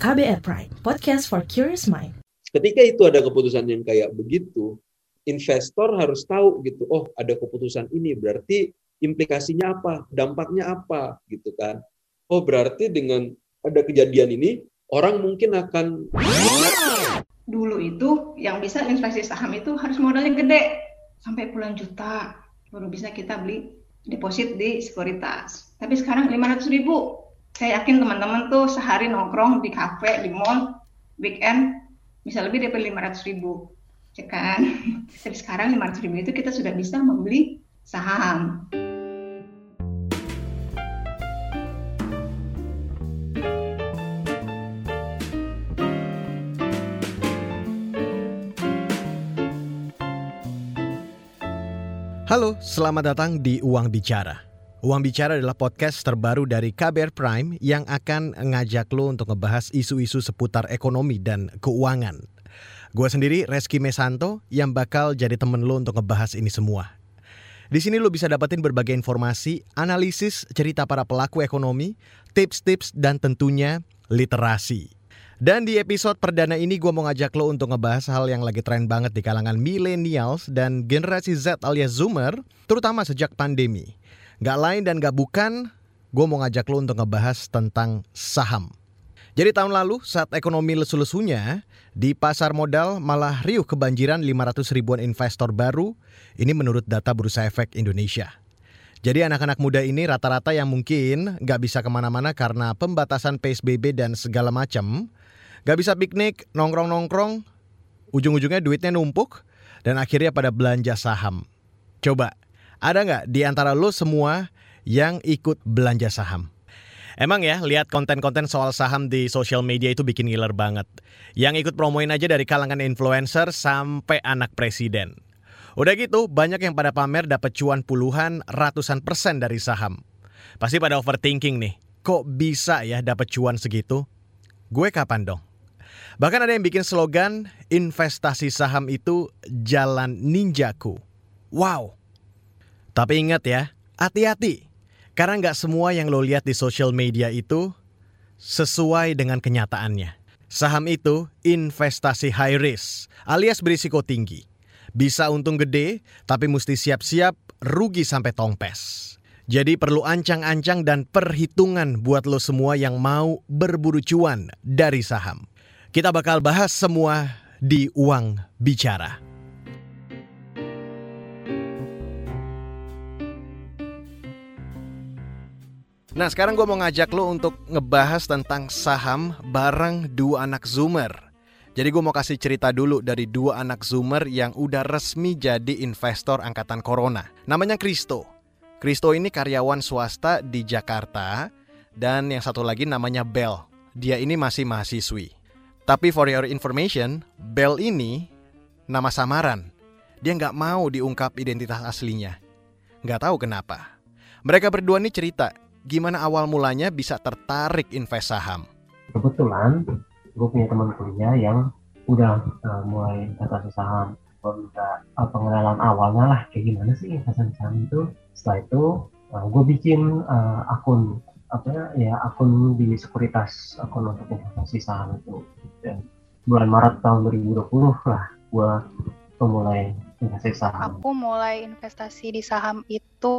KBR Prime, podcast for curious mind. Ketika itu ada keputusan yang kayak begitu, investor harus tahu gitu, oh ada keputusan ini berarti implikasinya apa, dampaknya apa gitu kan. Oh berarti dengan ada kejadian ini orang mungkin akan dulu itu yang bisa investasi saham itu harus modalnya gede sampai puluhan juta baru bisa kita beli deposit di sekuritas. Tapi sekarang 500 ribu. Saya yakin teman-teman tuh sehari nongkrong di kafe, di mall, weekend bisa lebih dari 500 ribu. Ya kan? Tapi sekarang 500 ribu itu kita sudah bisa membeli saham. Halo, selamat datang di Uang Bicara. Uang Bicara adalah podcast terbaru dari KBR Prime yang akan ngajak lo untuk ngebahas isu-isu seputar ekonomi dan keuangan. Gue sendiri, Reski Mesanto, yang bakal jadi temen lo untuk ngebahas ini semua. Di sini lo bisa dapetin berbagai informasi, analisis, cerita para pelaku ekonomi, tips-tips, dan tentunya literasi. Dan di episode perdana ini gue mau ngajak lo untuk ngebahas hal yang lagi tren banget di kalangan millennials dan generasi Z alias Zoomer, terutama sejak pandemi. Gak lain dan gak bukan, gue mau ngajak lo untuk ngebahas tentang saham. Jadi tahun lalu saat ekonomi lesu-lesunya, di pasar modal malah riuh kebanjiran 500 ribuan investor baru, ini menurut data Bursa Efek Indonesia. Jadi anak-anak muda ini rata-rata yang mungkin gak bisa ke mana-mana karena pembatasan PSBB dan segala macam, Gak bisa piknik, nongkrong-nongkrong, ujung-ujungnya duitnya numpuk, dan akhirnya pada belanja saham. Coba, ada nggak di antara lo semua yang ikut belanja saham? Emang ya, lihat konten-konten soal saham di sosial media itu bikin ngiler banget. Yang ikut promoin aja dari kalangan influencer sampai anak presiden. Udah gitu, banyak yang pada pamer dapat cuan puluhan, ratusan persen dari saham. Pasti pada overthinking nih, kok bisa ya dapat cuan segitu? Gue kapan dong? Bahkan ada yang bikin slogan investasi saham itu jalan ninjaku. Wow. Tapi ingat ya, hati-hati. Karena nggak semua yang lo lihat di social media itu sesuai dengan kenyataannya. Saham itu investasi high risk alias berisiko tinggi. Bisa untung gede, tapi mesti siap-siap rugi sampai tongpes. Jadi perlu ancang-ancang dan perhitungan buat lo semua yang mau berburu cuan dari saham. Kita bakal bahas semua di Uang Bicara. Nah sekarang gue mau ngajak lo untuk ngebahas tentang saham bareng dua anak Zoomer. Jadi gue mau kasih cerita dulu dari dua anak Zoomer yang udah resmi jadi investor angkatan corona. Namanya Kristo. Kristo ini karyawan swasta di Jakarta dan yang satu lagi namanya Bel. Dia ini masih mahasiswi. Tapi for your information, Bell ini nama samaran. Dia nggak mau diungkap identitas aslinya. Nggak tahu kenapa. Mereka berdua ini cerita gimana awal mulanya bisa tertarik invest saham. Kebetulan gue punya teman kuliah yang udah uh, mulai investasi saham. Gue minta uh, pengenalan awalnya lah kayak gimana sih investasi saham itu. Setelah itu uh, gue bikin uh, akun apa ya akun di sekuritas akun untuk investasi saham itu dan bulan Maret tahun 2020 lah gue memulai investasi saham. Aku mulai investasi di saham itu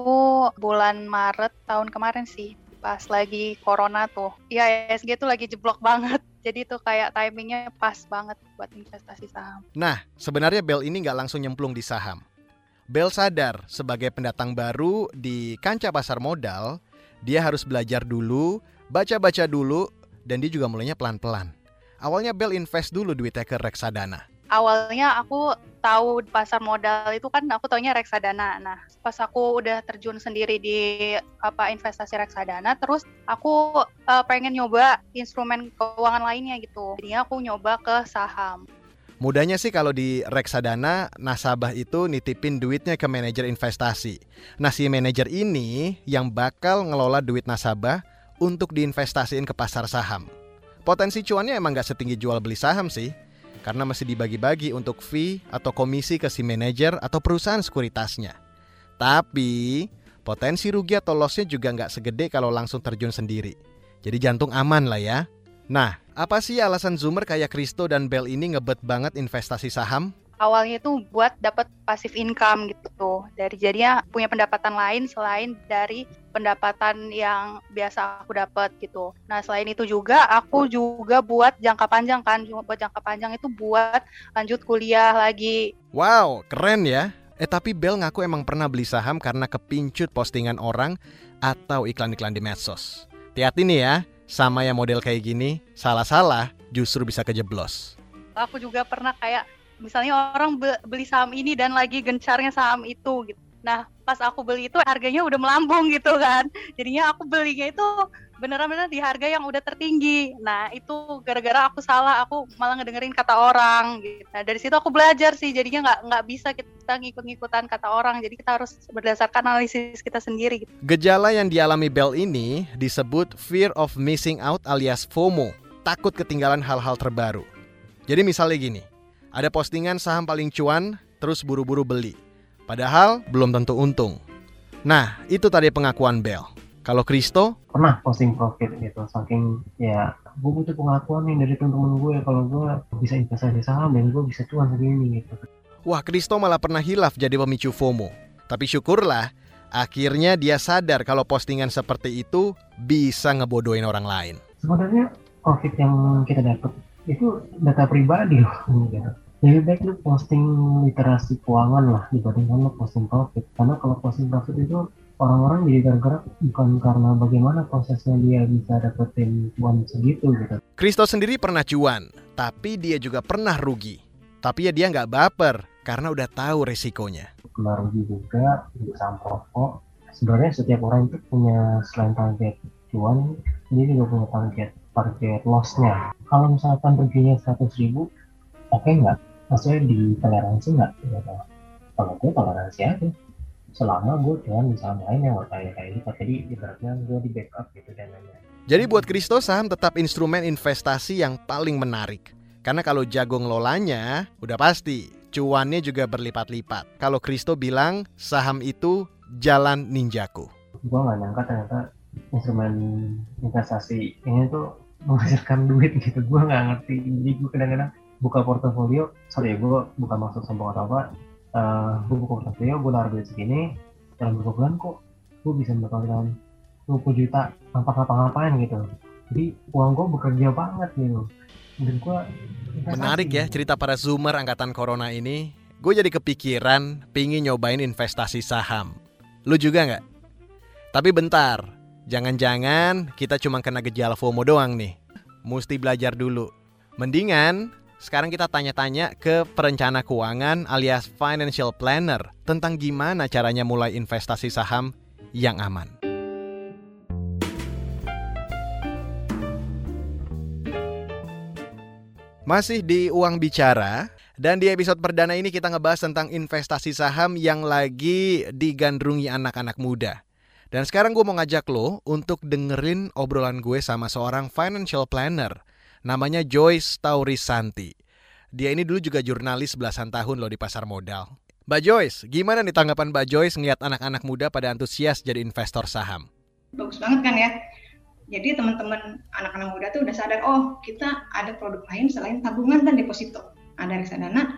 bulan Maret tahun kemarin sih pas lagi corona tuh. Iya ESG tuh lagi jeblok banget. Jadi tuh kayak timingnya pas banget buat investasi saham. Nah, sebenarnya Bel ini nggak langsung nyemplung di saham. Bel sadar sebagai pendatang baru di kancah pasar modal, dia harus belajar dulu, baca-baca dulu, dan dia juga mulainya pelan-pelan. Awalnya Bel invest dulu duitnya ke reksadana. Awalnya aku tahu pasar modal itu kan aku taunya reksadana. Nah, pas aku udah terjun sendiri di apa investasi reksadana, terus aku uh, pengen nyoba instrumen keuangan lainnya gitu. Jadinya aku nyoba ke saham. Mudahnya sih kalau di reksadana nasabah itu nitipin duitnya ke manajer investasi. Nah si manajer ini yang bakal ngelola duit nasabah untuk diinvestasiin ke pasar saham. Potensi cuannya emang gak setinggi jual beli saham sih, karena masih dibagi-bagi untuk fee atau komisi ke si manajer atau perusahaan sekuritasnya. Tapi potensi rugi atau lossnya juga nggak segede kalau langsung terjun sendiri. Jadi jantung aman lah ya. Nah, Apa sih alasan Zoomer kayak Kristo dan Bell ini ngebet banget investasi saham? awalnya itu buat dapat passive income gitu dari jadinya punya pendapatan lain selain dari pendapatan yang biasa aku dapat gitu. Nah selain itu juga aku juga buat jangka panjang kan, cuma buat jangka panjang itu buat lanjut kuliah lagi. Wow, keren ya. Eh tapi Bel ngaku emang pernah beli saham karena kepincut postingan orang atau iklan-iklan di medsos. Hati-hati nih ya, sama yang model kayak gini, salah-salah justru bisa kejeblos. Aku juga pernah kayak misalnya orang beli saham ini dan lagi gencarnya saham itu gitu. Nah, pas aku beli itu harganya udah melambung gitu kan. Jadinya aku belinya itu beneran-beneran di harga yang udah tertinggi. Nah, itu gara-gara aku salah, aku malah ngedengerin kata orang gitu. Nah, dari situ aku belajar sih, jadinya nggak nggak bisa kita ngikut-ngikutan kata orang. Jadi kita harus berdasarkan analisis kita sendiri gitu. Gejala yang dialami Bell ini disebut fear of missing out alias FOMO, takut ketinggalan hal-hal terbaru. Jadi misalnya gini, ada postingan saham paling cuan, terus buru-buru beli. Padahal belum tentu untung. Nah, itu tadi pengakuan Bell. Kalau Kristo? Pernah posting profit gitu, saking ya gue butuh pengakuan nih dari temen-temen gue kalau gue bisa investasi saham dan gue bisa cuan segini gitu. Wah, Kristo malah pernah hilaf jadi pemicu FOMO. Tapi syukurlah, akhirnya dia sadar kalau postingan seperti itu bisa ngebodohin orang lain. Sebenarnya profit yang kita dapat itu data pribadi loh gitu. Lebih baik lu posting literasi keuangan lah dibandingkan lu posting profit. Karena kalau posting profit itu orang-orang jadi gara-gara bukan karena bagaimana prosesnya dia bisa dapetin cuan segitu gitu. Kristo sendiri pernah cuan, tapi dia juga pernah rugi. Tapi ya dia nggak baper karena udah tahu resikonya. Pernah rugi juga di saham rokok. Sebenarnya setiap orang itu punya selain target cuan, dia juga punya target target lossnya kalau misalkan ruginya 100 ribu oke okay nggak maksudnya di toleransi nggak? Gitu. kalau gue toleransi aja. Selama gue cuman bisa lain yang kayak kayak gitu. Jadi ibaratnya gue di backup gitu dan lain jadi buat Kristo saham tetap instrumen investasi yang paling menarik. Karena kalau jago ngelolanya udah pasti. Cuannya juga berlipat-lipat. Kalau Kristo bilang saham itu jalan ninjaku. Gue nggak nyangka ternyata instrumen investasi ini tuh menghasilkan duit gitu. Gue nggak ngerti. Jadi gue kadang-kadang buka portofolio sorry ya gue bukan maksud sombong atau apa uh, eh, gue buka portofolio gue naruh duit segini dalam beberapa bulan kok gue bisa mendapatkan 20 juta tanpa ngapa-ngapain gitu. Jadi uang gue bekerja banget gitu. Dan gue menarik ya cerita para zoomer angkatan corona ini. Gue jadi kepikiran pingin nyobain investasi saham. Lu juga nggak? Tapi bentar Jangan-jangan kita cuma kena gejala FOMO doang nih. Mesti belajar dulu. Mendingan sekarang kita tanya-tanya ke perencana keuangan alias financial planner tentang gimana caranya mulai investasi saham yang aman. Masih di Uang Bicara, dan di episode perdana ini kita ngebahas tentang investasi saham yang lagi digandrungi anak-anak muda. Dan sekarang gue mau ngajak lo untuk dengerin obrolan gue sama seorang financial planner. Namanya Joyce Taurisanti. Dia ini dulu juga jurnalis belasan tahun loh di pasar modal. Mbak Joyce, gimana nih tanggapan Mbak Joyce ngeliat anak-anak muda pada antusias jadi investor saham? Bagus banget kan ya. Jadi teman-teman anak-anak muda tuh udah sadar, oh kita ada produk lain selain tabungan dan deposito. Ada reksadana,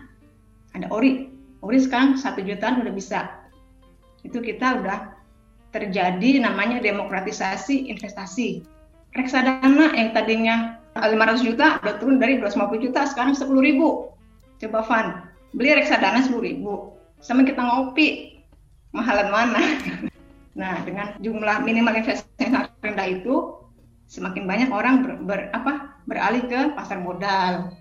ada ori. Ori sekarang satu jutaan udah bisa. Itu kita udah terjadi namanya demokratisasi investasi. Reksadana yang tadinya 500 juta udah turun dari 250 juta sekarang 10 ribu. Coba Van, beli reksadana 10 ribu. Sama kita ngopi, mahalan mana? Nah, dengan jumlah minimal investasi yang rendah itu, semakin banyak orang ber, ber, apa, beralih ke pasar modal.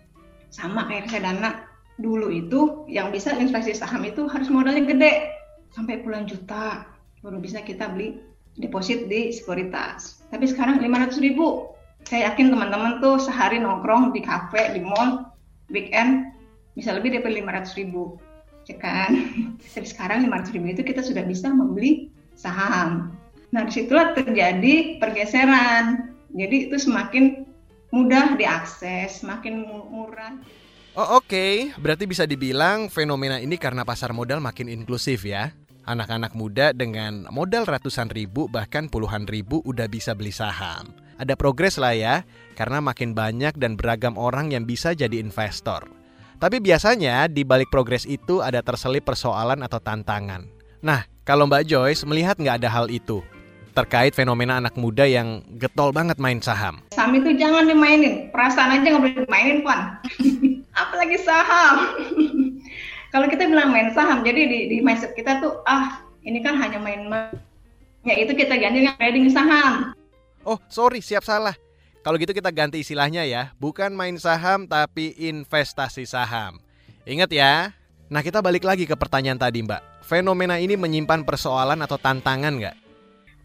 Sama kayak reksadana. Dulu itu yang bisa investasi saham itu harus modalnya gede, sampai puluhan juta baru bisa kita beli deposit di sekuritas. Tapi sekarang 500 ribu. Saya yakin teman-teman tuh sehari nongkrong di kafe, di mall, weekend bisa lebih dari 500 ribu. Ya kan? Tapi sekarang 500 ribu itu kita sudah bisa membeli saham. Nah di situlah terjadi pergeseran. Jadi itu semakin mudah diakses, semakin murah. Oh oke, okay. berarti bisa dibilang fenomena ini karena pasar modal makin inklusif ya? Anak-anak muda dengan modal ratusan ribu bahkan puluhan ribu udah bisa beli saham. Ada progres lah ya, karena makin banyak dan beragam orang yang bisa jadi investor. Tapi biasanya di balik progres itu ada terselip persoalan atau tantangan. Nah, kalau Mbak Joyce melihat nggak ada hal itu terkait fenomena anak muda yang getol banget main saham. Saham itu jangan dimainin, perasaan aja nggak boleh dimainin, Pan. Apalagi saham. Kalau kita bilang main saham, jadi di, di mindset kita tuh, ah ini kan hanya main ya itu kita ganti dengan trading saham. Oh, sorry, siap salah. Kalau gitu kita ganti istilahnya ya, bukan main saham tapi investasi saham. Ingat ya. Nah, kita balik lagi ke pertanyaan tadi, Mbak. Fenomena ini menyimpan persoalan atau tantangan nggak?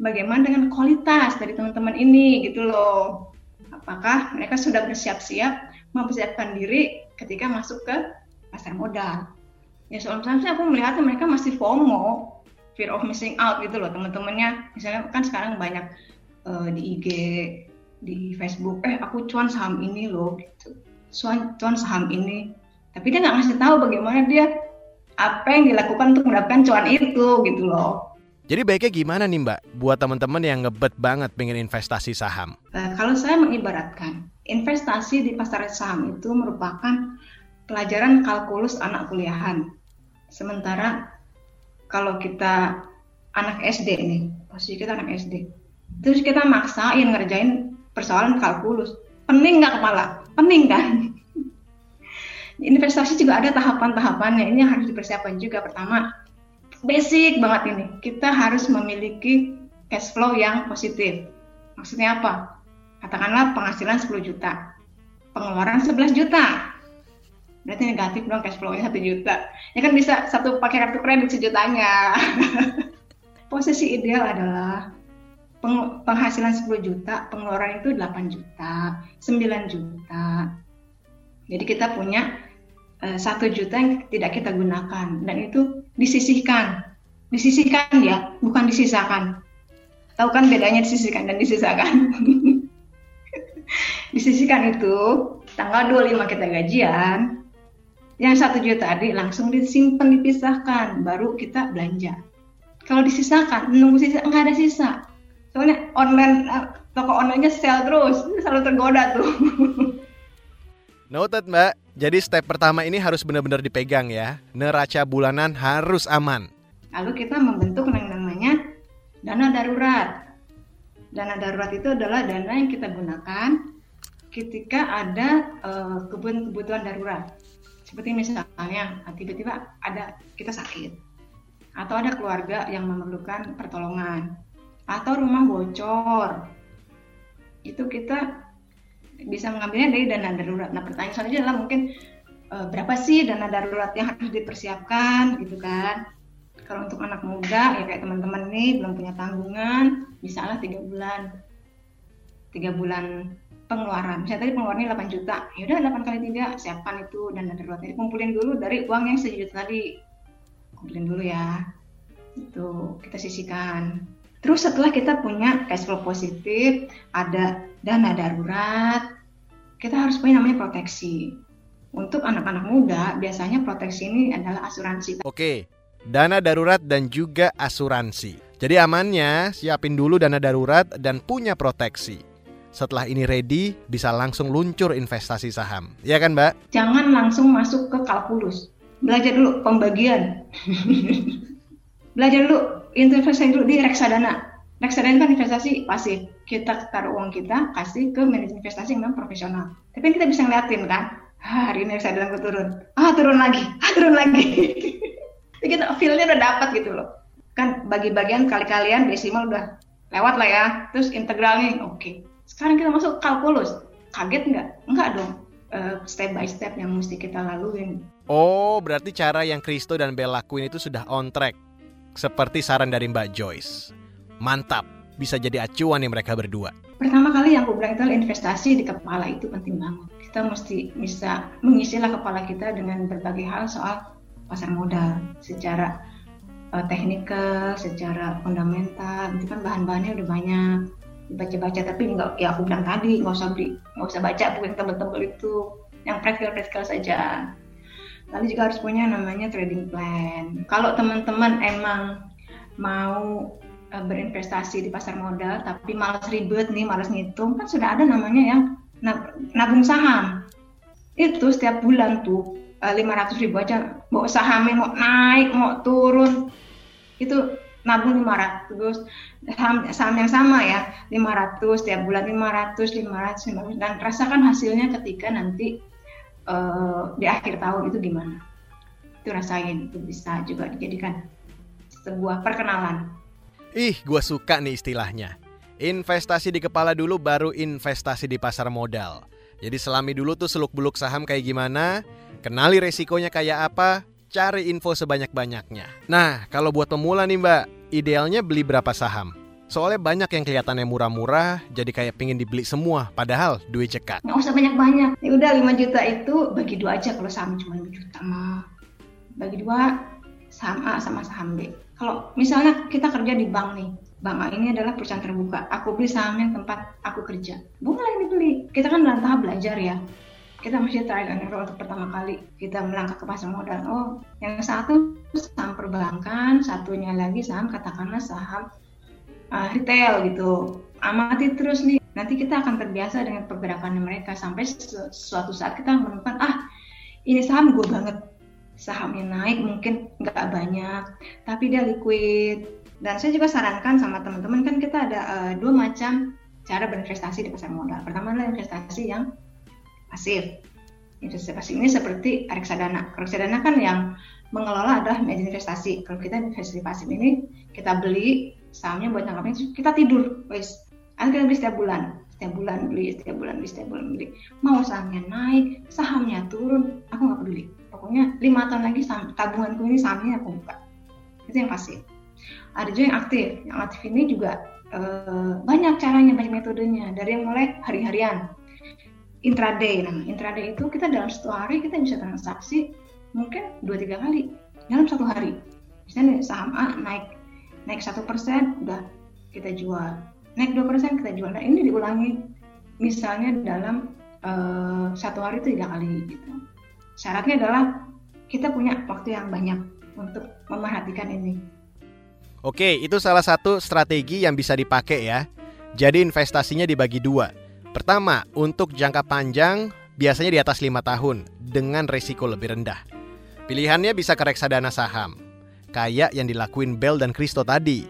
Bagaimana dengan kualitas dari teman-teman ini gitu loh. Apakah mereka sudah bersiap-siap mempersiapkan diri ketika masuk ke pasar modal? Ya soal misalnya aku melihatnya mereka masih FOMO, fear of missing out gitu loh teman-temannya. Misalnya kan sekarang banyak uh, di IG, di Facebook, eh aku cuan saham ini loh, gitu. cuan, cuan saham ini. Tapi dia nggak ngasih tahu bagaimana dia apa yang dilakukan untuk mendapatkan cuan itu gitu loh. Jadi baiknya gimana nih Mbak buat teman-teman yang ngebet banget pengen investasi saham? Uh, kalau saya mengibaratkan investasi di pasar saham itu merupakan pelajaran kalkulus anak kuliahan. Sementara kalau kita anak SD nih, posisi kita anak SD, terus kita maksain ngerjain persoalan kalkulus. Pening nggak kepala? Pening kan? Investasi juga ada tahapan-tahapannya. Ini harus dipersiapkan juga. Pertama basic banget ini. Kita harus memiliki cash flow yang positif. Maksudnya apa? Katakanlah penghasilan 10 juta. Pengeluaran 11 juta. Berarti negatif dong cash flow-nya 1 juta. Ya kan bisa satu pakai kartu kredit sejutanya. Posisi ideal adalah penghasilan 10 juta, pengeluaran itu 8 juta, 9 juta. Jadi kita punya eh, satu juta yang tidak kita gunakan dan itu disisihkan. Disisihkan ya, bukan disisakan. Tahu kan bedanya disisihkan dan disisakan? disisihkan itu tanggal 25 kita gajian, yang satu juta tadi langsung disimpan dipisahkan, baru kita belanja. Kalau disisakan, nunggu sisa nggak ada sisa soalnya online eh, toko onlinenya sell terus selalu tergoda tuh Noted mbak, jadi step pertama ini harus benar-benar dipegang ya. Neraca bulanan harus aman. Lalu kita membentuk yang namanya dana darurat. Dana darurat itu adalah dana yang kita gunakan ketika ada uh, kebutuhan darurat. Seperti misalnya tiba-tiba ada kita sakit atau ada keluarga yang memerlukan pertolongan atau rumah bocor itu kita bisa mengambilnya dari dana darurat. Nah pertanyaan selanjutnya adalah mungkin e, berapa sih dana darurat yang harus dipersiapkan gitu kan? Kalau untuk anak muda ya kayak teman-teman nih belum punya tanggungan, misalnya tiga bulan, tiga bulan pengeluaran. Misalnya tadi pengeluarannya 8 juta, ya udah 8 kali tiga siapkan itu dana darurat. Jadi kumpulin dulu dari uang yang sejuta tadi, kumpulin dulu ya. Itu kita sisihkan Terus setelah kita punya cash flow positif, ada dana darurat, kita harus punya namanya proteksi. Untuk anak-anak muda, biasanya proteksi ini adalah asuransi. Oke, dana darurat dan juga asuransi. Jadi amannya, siapin dulu dana darurat dan punya proteksi. Setelah ini ready, bisa langsung luncur investasi saham. Ya kan, Mbak? Jangan langsung masuk ke kalkulus. Belajar dulu pembagian. Belajar dulu investasi dulu di reksadana. Reksadana kan investasi pasif. Kita taruh uang kita, kasih ke manajer investasi yang memang profesional. Tapi kita bisa ngeliatin kan, ah, hari ini reksadana gue turun, ah turun lagi, ah turun lagi. Jadi kita feel-nya udah dapat gitu loh. Kan bagi-bagian kali-kalian desimal udah lewat lah ya. Terus integral nih, oke. Okay. Sekarang kita masuk kalkulus. Kaget nggak? Enggak dong. Uh, step by step yang mesti kita laluin. Oh, berarti cara yang Kristo dan Bella lakuin itu sudah on track seperti saran dari Mbak Joyce. Mantap, bisa jadi acuan nih mereka berdua. Pertama kali yang aku bilang itu investasi di kepala itu penting banget. Kita mesti bisa mengisilah kepala kita dengan berbagai hal soal pasar modal secara uh, teknikal, secara fundamental. Itu kan bahan-bahannya udah banyak dibaca-baca tapi nggak ya aku bilang tadi nggak usah beli nggak usah baca buku yang tebel-tebel itu yang praktikal-praktikal saja Lalu juga harus punya namanya trading plan. Kalau teman-teman emang mau uh, berinvestasi di pasar modal tapi malas ribet nih, malas ngitung, kan sudah ada namanya yang nabung saham. Itu setiap bulan tuh eh, lima ratus ribu aja, mau sahamnya mau naik, mau turun, itu nabung 500 saham, saham yang sama ya 500 setiap bulan 500 500 500 dan rasakan hasilnya ketika nanti uh, di akhir tahun itu gimana itu rasain itu bisa juga dijadikan sebuah perkenalan ih gue suka nih istilahnya investasi di kepala dulu baru investasi di pasar modal jadi selami dulu tuh seluk beluk saham kayak gimana kenali resikonya kayak apa cari info sebanyak-banyaknya. Nah, kalau buat pemula nih mbak, idealnya beli berapa saham? Soalnya banyak yang kelihatannya murah-murah, jadi kayak pingin dibeli semua, padahal duit cekat. Nggak usah banyak-banyak. Ya udah 5 juta itu bagi dua aja kalau saham cuma 5 juta mah. Bagi dua saham A sama saham B. Kalau misalnya kita kerja di bank nih, bank A ini adalah perusahaan terbuka. Aku beli sahamnya tempat aku kerja. Boleh dibeli. Kita kan dalam tahap belajar ya kita masih trial and error untuk pertama kali kita melangkah ke pasar modal. Oh, yang satu saham perbankan, satunya lagi saham katakanlah saham uh, retail gitu. Amati terus nih, nanti kita akan terbiasa dengan pergerakan mereka sampai suatu saat kita menemukan ah ini saham gue banget. Sahamnya naik mungkin nggak banyak, tapi dia liquid. Dan saya juga sarankan sama teman-teman kan kita ada uh, dua macam cara berinvestasi di pasar modal. Pertama adalah investasi yang pasif. Investasi pasif ini seperti reksadana. Reksadana kan yang mengelola adalah manajemen investasi. Kalau kita investasi pasif ini kita beli sahamnya buat jangka kita tidur, wes. Nanti kita beli setiap bulan, setiap bulan beli, setiap bulan beli, setiap bulan beli. Mau sahamnya naik, sahamnya turun, aku nggak peduli. Pokoknya lima tahun lagi saham, tabunganku ini sahamnya aku buka. Itu yang pasif. Ada juga yang aktif. Yang aktif ini juga eh, banyak caranya, banyak metodenya. Dari yang mulai hari-harian, intraday. Nah, intraday itu kita dalam satu hari kita bisa transaksi mungkin dua tiga kali dalam satu hari. Misalnya saham A naik naik satu persen, udah kita jual. Naik dua persen kita jual. Nah ini diulangi misalnya dalam uh, satu hari itu tiga kali gitu. Syaratnya adalah kita punya waktu yang banyak untuk memerhatikan ini. Oke, itu salah satu strategi yang bisa dipakai ya. Jadi investasinya dibagi dua Pertama, untuk jangka panjang biasanya di atas lima tahun dengan resiko lebih rendah. Pilihannya bisa ke reksadana saham, kayak yang dilakuin Bell dan Kristo tadi.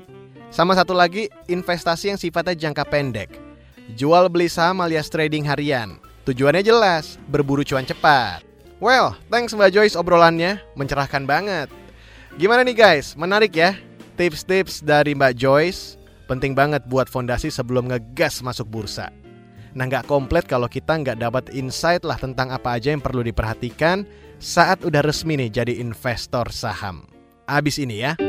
Sama satu lagi, investasi yang sifatnya jangka pendek. Jual beli saham alias trading harian. Tujuannya jelas, berburu cuan cepat. Well, thanks Mbak Joyce obrolannya, mencerahkan banget. Gimana nih guys, menarik ya? Tips-tips dari Mbak Joyce penting banget buat fondasi sebelum ngegas masuk bursa. Nah nggak komplit kalau kita nggak dapat insight lah tentang apa aja yang perlu diperhatikan saat udah resmi nih jadi investor saham. Abis ini ya.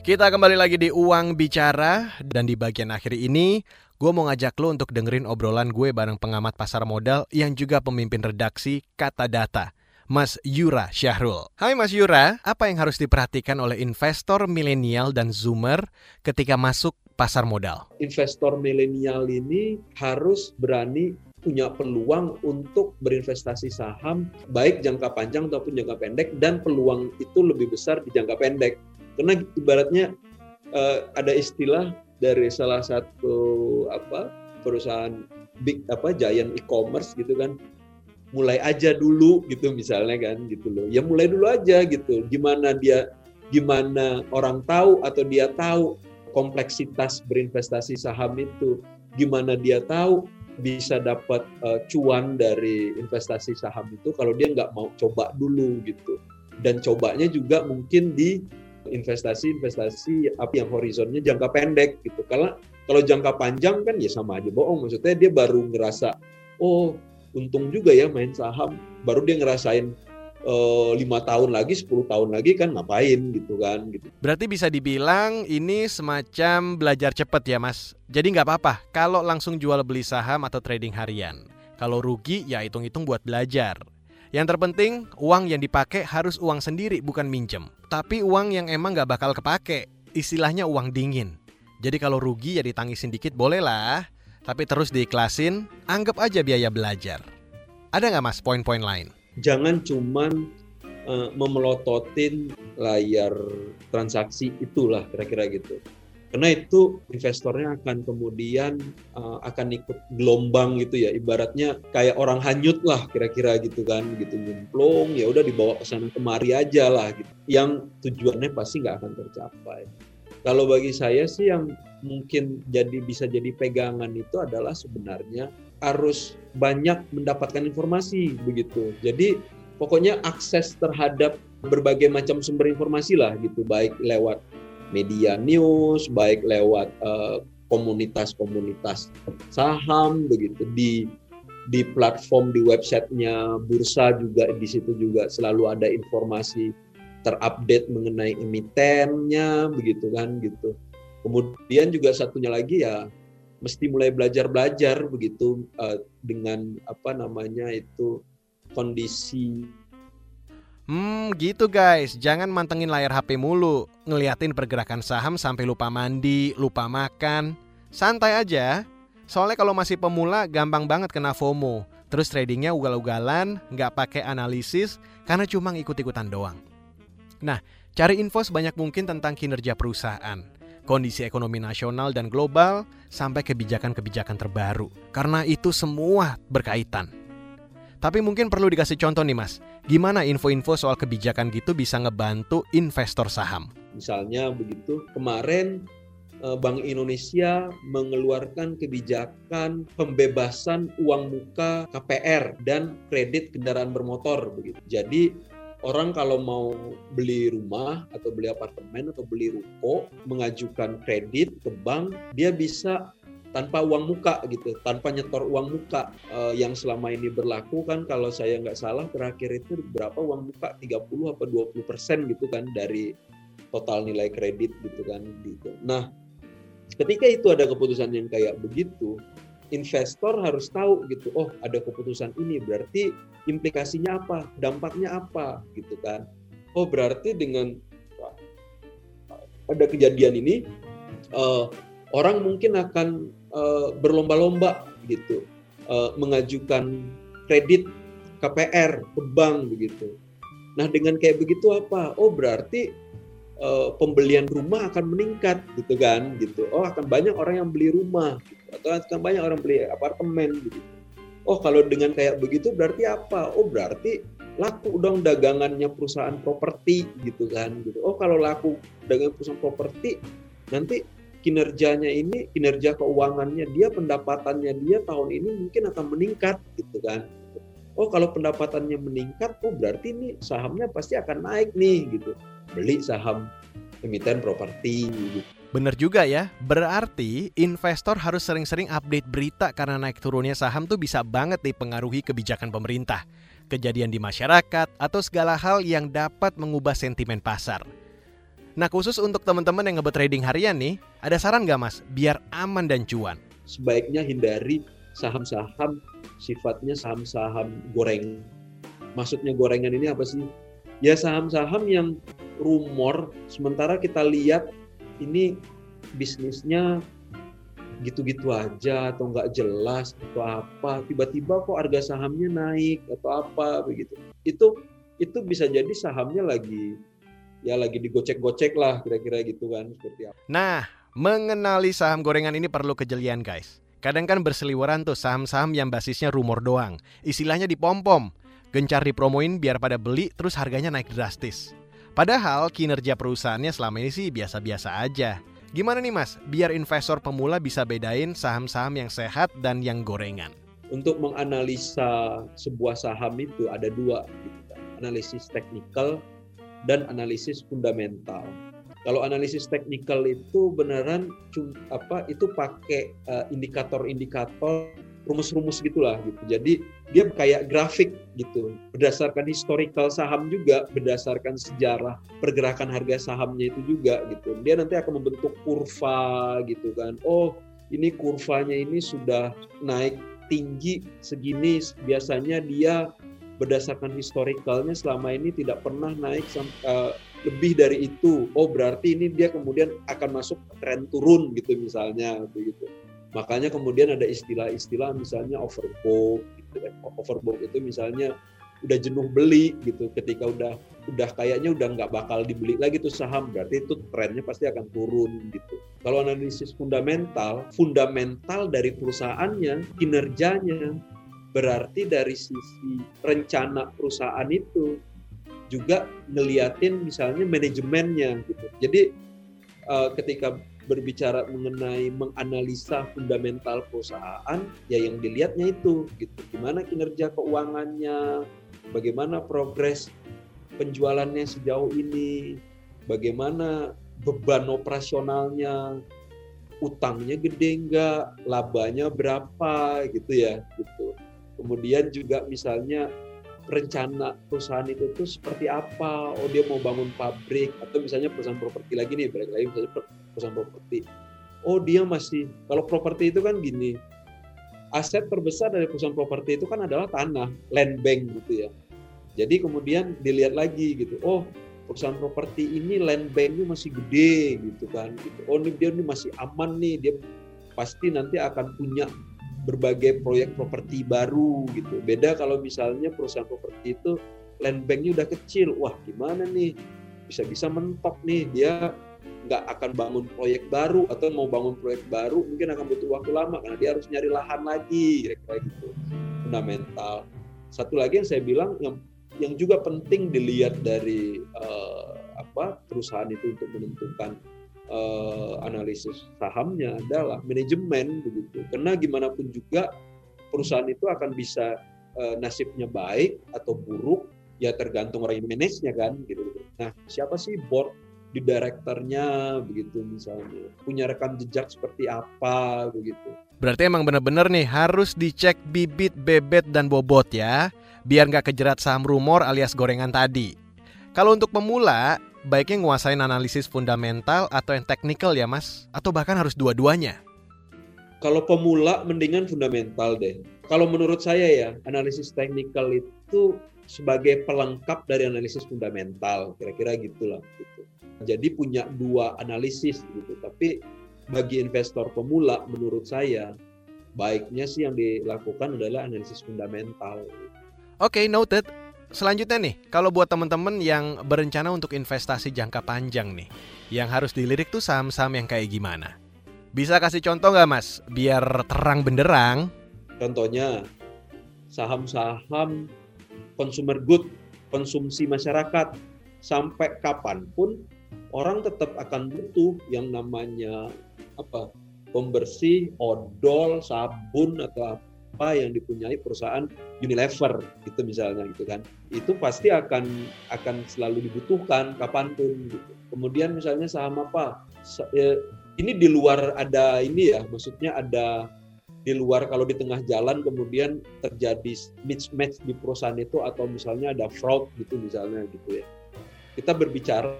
Kita kembali lagi di Uang Bicara dan di bagian akhir ini gue mau ngajak lo untuk dengerin obrolan gue bareng pengamat pasar modal yang juga pemimpin redaksi Kata Data. Mas Yura Syahrul. Hai Mas Yura, apa yang harus diperhatikan oleh investor milenial dan zoomer ketika masuk pasar modal? Investor milenial ini harus berani punya peluang untuk berinvestasi saham baik jangka panjang ataupun jangka pendek dan peluang itu lebih besar di jangka pendek. Karena ibaratnya uh, ada istilah dari salah satu apa perusahaan big apa giant e-commerce gitu kan. Mulai aja dulu gitu misalnya kan gitu loh. Ya mulai dulu aja gitu. Gimana dia gimana orang tahu atau dia tahu kompleksitas berinvestasi saham itu. Gimana dia tahu bisa dapat uh, cuan dari investasi saham itu kalau dia nggak mau coba dulu gitu. Dan cobanya juga mungkin di investasi-investasi apa yang horizonnya jangka pendek gitu. Kalau kalau jangka panjang kan ya sama aja bohong. Maksudnya dia baru ngerasa oh untung juga ya main saham. Baru dia ngerasain lima tahun lagi 10 tahun lagi kan ngapain gitu kan gitu. Berarti bisa dibilang ini semacam belajar cepet ya mas. Jadi nggak apa-apa kalau langsung jual beli saham atau trading harian. Kalau rugi ya hitung-hitung buat belajar. Yang terpenting uang yang dipakai harus uang sendiri bukan minjem. Tapi uang yang emang nggak bakal kepake. Istilahnya uang dingin. Jadi kalau rugi ya ditangisin dikit boleh lah tapi terus diiklasin, anggap aja biaya belajar. Ada nggak mas poin-poin lain? Jangan cuman uh, memelototin layar transaksi itulah kira-kira gitu. Karena itu investornya akan kemudian uh, akan ikut gelombang gitu ya, ibaratnya kayak orang hanyut lah kira-kira gitu kan, gitu nyemplung ya udah dibawa ke sana kemari aja lah gitu. Yang tujuannya pasti nggak akan tercapai. Kalau bagi saya sih yang mungkin jadi bisa jadi pegangan itu adalah sebenarnya harus banyak mendapatkan informasi begitu. Jadi pokoknya akses terhadap berbagai macam sumber informasi lah gitu, baik lewat media news, baik lewat eh, komunitas-komunitas saham begitu di di platform di websitenya bursa juga di situ juga selalu ada informasi terupdate mengenai emitennya begitu kan gitu. Kemudian juga satunya lagi ya mesti mulai belajar-belajar begitu uh, dengan apa namanya itu kondisi Hmm, gitu guys. Jangan mantengin layar HP mulu. Ngeliatin pergerakan saham sampai lupa mandi, lupa makan. Santai aja. Soalnya kalau masih pemula gampang banget kena FOMO. Terus tradingnya ugal-ugalan, nggak pakai analisis karena cuma ikut-ikutan doang. Nah, cari info sebanyak mungkin tentang kinerja perusahaan, kondisi ekonomi nasional dan global, sampai kebijakan-kebijakan terbaru. Karena itu semua berkaitan. Tapi mungkin perlu dikasih contoh nih mas, gimana info-info soal kebijakan gitu bisa ngebantu investor saham? Misalnya begitu, kemarin eh, Bank Indonesia mengeluarkan kebijakan pembebasan uang muka KPR dan kredit kendaraan bermotor begitu. Jadi orang kalau mau beli rumah atau beli apartemen atau beli ruko mengajukan kredit ke bank dia bisa tanpa uang muka gitu, tanpa nyetor uang muka uh, yang selama ini berlaku kan kalau saya nggak salah terakhir itu berapa uang muka 30 apa 20 persen gitu kan dari total nilai kredit gitu kan gitu. Nah ketika itu ada keputusan yang kayak begitu, investor harus tahu gitu, oh ada keputusan ini berarti implikasinya apa, dampaknya apa gitu kan. Oh berarti dengan ada kejadian ini uh, orang mungkin akan uh, berlomba-lomba gitu uh, mengajukan kredit KPR ke bank begitu. Nah dengan kayak begitu apa? Oh berarti pembelian rumah akan meningkat gitu kan gitu. Oh akan banyak orang yang beli rumah. Atau akan banyak orang beli apartemen gitu. Oh kalau dengan kayak begitu berarti apa? Oh berarti laku dong dagangannya perusahaan properti gitu kan gitu. Oh kalau laku dagangan perusahaan properti nanti kinerjanya ini, kinerja keuangannya dia, pendapatannya dia tahun ini mungkin akan meningkat gitu kan. Oh kalau pendapatannya meningkat, oh berarti ini sahamnya pasti akan naik nih gitu. Beli saham emiten properti gitu. Bener juga ya, berarti investor harus sering-sering update berita karena naik turunnya saham tuh bisa banget dipengaruhi kebijakan pemerintah, kejadian di masyarakat, atau segala hal yang dapat mengubah sentimen pasar. Nah khusus untuk teman-teman yang ngebet trading harian nih, ada saran nggak mas biar aman dan cuan? Sebaiknya hindari saham-saham sifatnya saham-saham goreng. Maksudnya gorengan ini apa sih? Ya saham-saham yang rumor, sementara kita lihat ini bisnisnya gitu-gitu aja atau nggak jelas atau apa tiba-tiba kok harga sahamnya naik atau apa begitu itu itu bisa jadi sahamnya lagi ya lagi digocek-gocek lah kira-kira gitu kan seperti apa. Nah, mengenali saham gorengan ini perlu kejelian guys. Kadang kan berseliweran tuh saham-saham yang basisnya rumor doang. Istilahnya dipom-pom. Gencar dipromoin biar pada beli terus harganya naik drastis. Padahal kinerja perusahaannya selama ini sih biasa-biasa aja. Gimana nih mas, biar investor pemula bisa bedain saham-saham yang sehat dan yang gorengan? Untuk menganalisa sebuah saham itu ada dua, gitu kan. analisis teknikal dan analisis fundamental. Kalau analisis teknikal itu beneran apa itu pakai uh, indikator-indikator rumus-rumus gitulah gitu. Jadi dia kayak grafik gitu, berdasarkan historical saham juga, berdasarkan sejarah pergerakan harga sahamnya itu juga gitu. Dia nanti akan membentuk kurva gitu kan. Oh, ini kurvanya ini sudah naik tinggi segini biasanya dia berdasarkan historicalnya selama ini tidak pernah naik uh, lebih dari itu. Oh berarti ini dia kemudian akan masuk tren turun gitu misalnya begitu. Makanya kemudian ada istilah-istilah misalnya overbought Overbought itu misalnya udah jenuh beli gitu ketika udah udah kayaknya udah nggak bakal dibeli lagi tuh saham berarti itu trennya pasti akan turun gitu. Kalau analisis fundamental fundamental dari perusahaannya kinerjanya berarti dari sisi rencana perusahaan itu juga ngeliatin misalnya manajemennya gitu. Jadi uh, ketika berbicara mengenai menganalisa fundamental perusahaan ya yang dilihatnya itu gitu. Gimana kinerja keuangannya bagaimana progres penjualannya sejauh ini bagaimana beban operasionalnya utangnya gede enggak labanya berapa gitu ya gitu. Kemudian juga misalnya rencana perusahaan itu tuh seperti apa oh dia mau bangun pabrik atau misalnya perusahaan properti lagi nih balik lagi misalnya perusahaan properti. Oh dia masih kalau properti itu kan gini aset terbesar dari perusahaan properti itu kan adalah tanah land bank gitu ya. Jadi kemudian dilihat lagi gitu oh perusahaan properti ini land banknya masih gede gitu kan. Gitu oh ini dia ini masih aman nih dia pasti nanti akan punya berbagai proyek properti baru gitu. Beda kalau misalnya perusahaan properti itu land banknya udah kecil, wah gimana nih? Bisa-bisa mentok nih dia nggak akan bangun proyek baru atau mau bangun proyek baru mungkin akan butuh waktu lama karena dia harus nyari lahan lagi kayak gitu fundamental. Satu lagi yang saya bilang yang yang juga penting dilihat dari uh, apa perusahaan itu untuk menentukan uh, analisis sahamnya adalah manajemen begitu. Karena gimana pun juga perusahaan itu akan bisa uh, nasibnya baik atau buruk ya tergantung orang yang manage-nya kan gitu. Nah, siapa sih board di direkturnya begitu misalnya punya rekam jejak seperti apa begitu berarti emang bener-bener nih harus dicek bibit bebet dan bobot ya biar nggak kejerat saham rumor alias gorengan tadi kalau untuk pemula baiknya nguasain analisis fundamental atau yang teknikal ya mas? Atau bahkan harus dua-duanya? Kalau pemula mendingan fundamental deh. Kalau menurut saya ya, analisis teknikal itu sebagai pelengkap dari analisis fundamental, kira-kira gitulah gitu. Jadi punya dua analisis gitu. Tapi bagi investor pemula menurut saya baiknya sih yang dilakukan adalah analisis fundamental. Oke, okay, noted. Selanjutnya nih, kalau buat temen-temen yang berencana untuk investasi jangka panjang nih, yang harus dilirik tuh saham-saham yang kayak gimana? Bisa kasih contoh nggak mas, biar terang benderang? Contohnya, saham-saham consumer good, konsumsi masyarakat, sampai kapan pun orang tetap akan butuh yang namanya apa pembersih, odol, sabun atau apa yang dipunyai perusahaan Unilever gitu misalnya gitu kan. Itu pasti akan akan selalu dibutuhkan kapan pun gitu. Kemudian misalnya saham apa ya, ini di luar ada ini ya maksudnya ada di luar kalau di tengah jalan kemudian terjadi mismatch di perusahaan itu atau misalnya ada fraud gitu misalnya gitu ya. Kita berbicara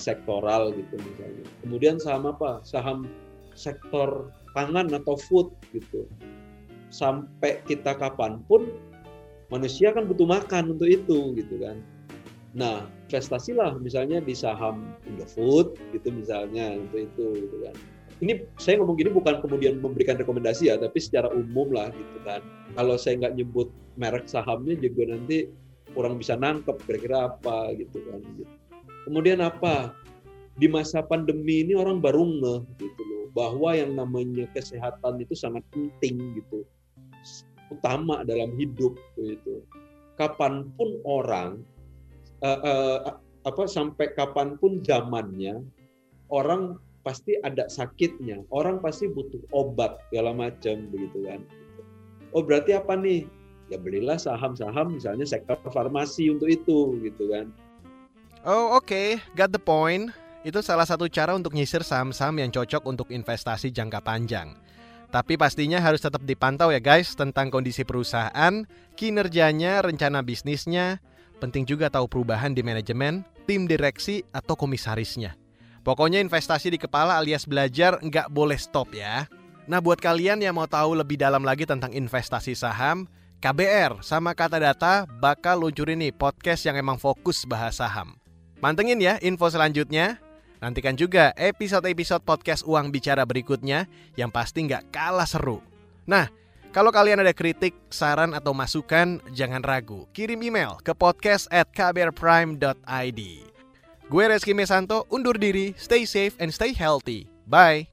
sektoral gitu misalnya kemudian saham apa saham sektor pangan atau food gitu sampai kita kapan pun manusia kan butuh makan untuk itu gitu kan. Nah, investasilah misalnya di saham Indofood gitu misalnya untuk itu gitu kan. Ini saya ngomong gini bukan kemudian memberikan rekomendasi ya, tapi secara umum lah gitu kan. Kalau saya nggak nyebut merek sahamnya juga nanti kurang bisa nangkep kira-kira apa gitu kan. Gitu. Kemudian apa? Di masa pandemi ini orang baru ngeh gitu loh bahwa yang namanya kesehatan itu sangat penting gitu utama dalam hidup itu. Kapan pun orang uh, uh, apa sampai kapan pun zamannya orang pasti ada sakitnya, orang pasti butuh obat segala macam begitu kan. Oh berarti apa nih? Ya belilah saham-saham misalnya sektor farmasi untuk itu gitu kan. Oh oke, okay. got the point. Itu salah satu cara untuk nyisir saham-saham yang cocok untuk investasi jangka panjang. Tapi pastinya harus tetap dipantau ya guys tentang kondisi perusahaan, kinerjanya, rencana bisnisnya. Penting juga tahu perubahan di manajemen, tim direksi, atau komisarisnya. Pokoknya investasi di kepala alias belajar nggak boleh stop ya. Nah buat kalian yang mau tahu lebih dalam lagi tentang investasi saham, KBR sama Kata Data bakal luncurin nih podcast yang emang fokus bahas saham. Mantengin ya info selanjutnya. Nantikan juga episode-episode podcast Uang Bicara berikutnya yang pasti nggak kalah seru. Nah, Kalau kalian ada kritik, saran, atau masukan, jangan ragu. Kirim email ke podcast at kbrprime.id. Gue Reski Mesanto, undur diri, stay safe and stay healthy. Bye!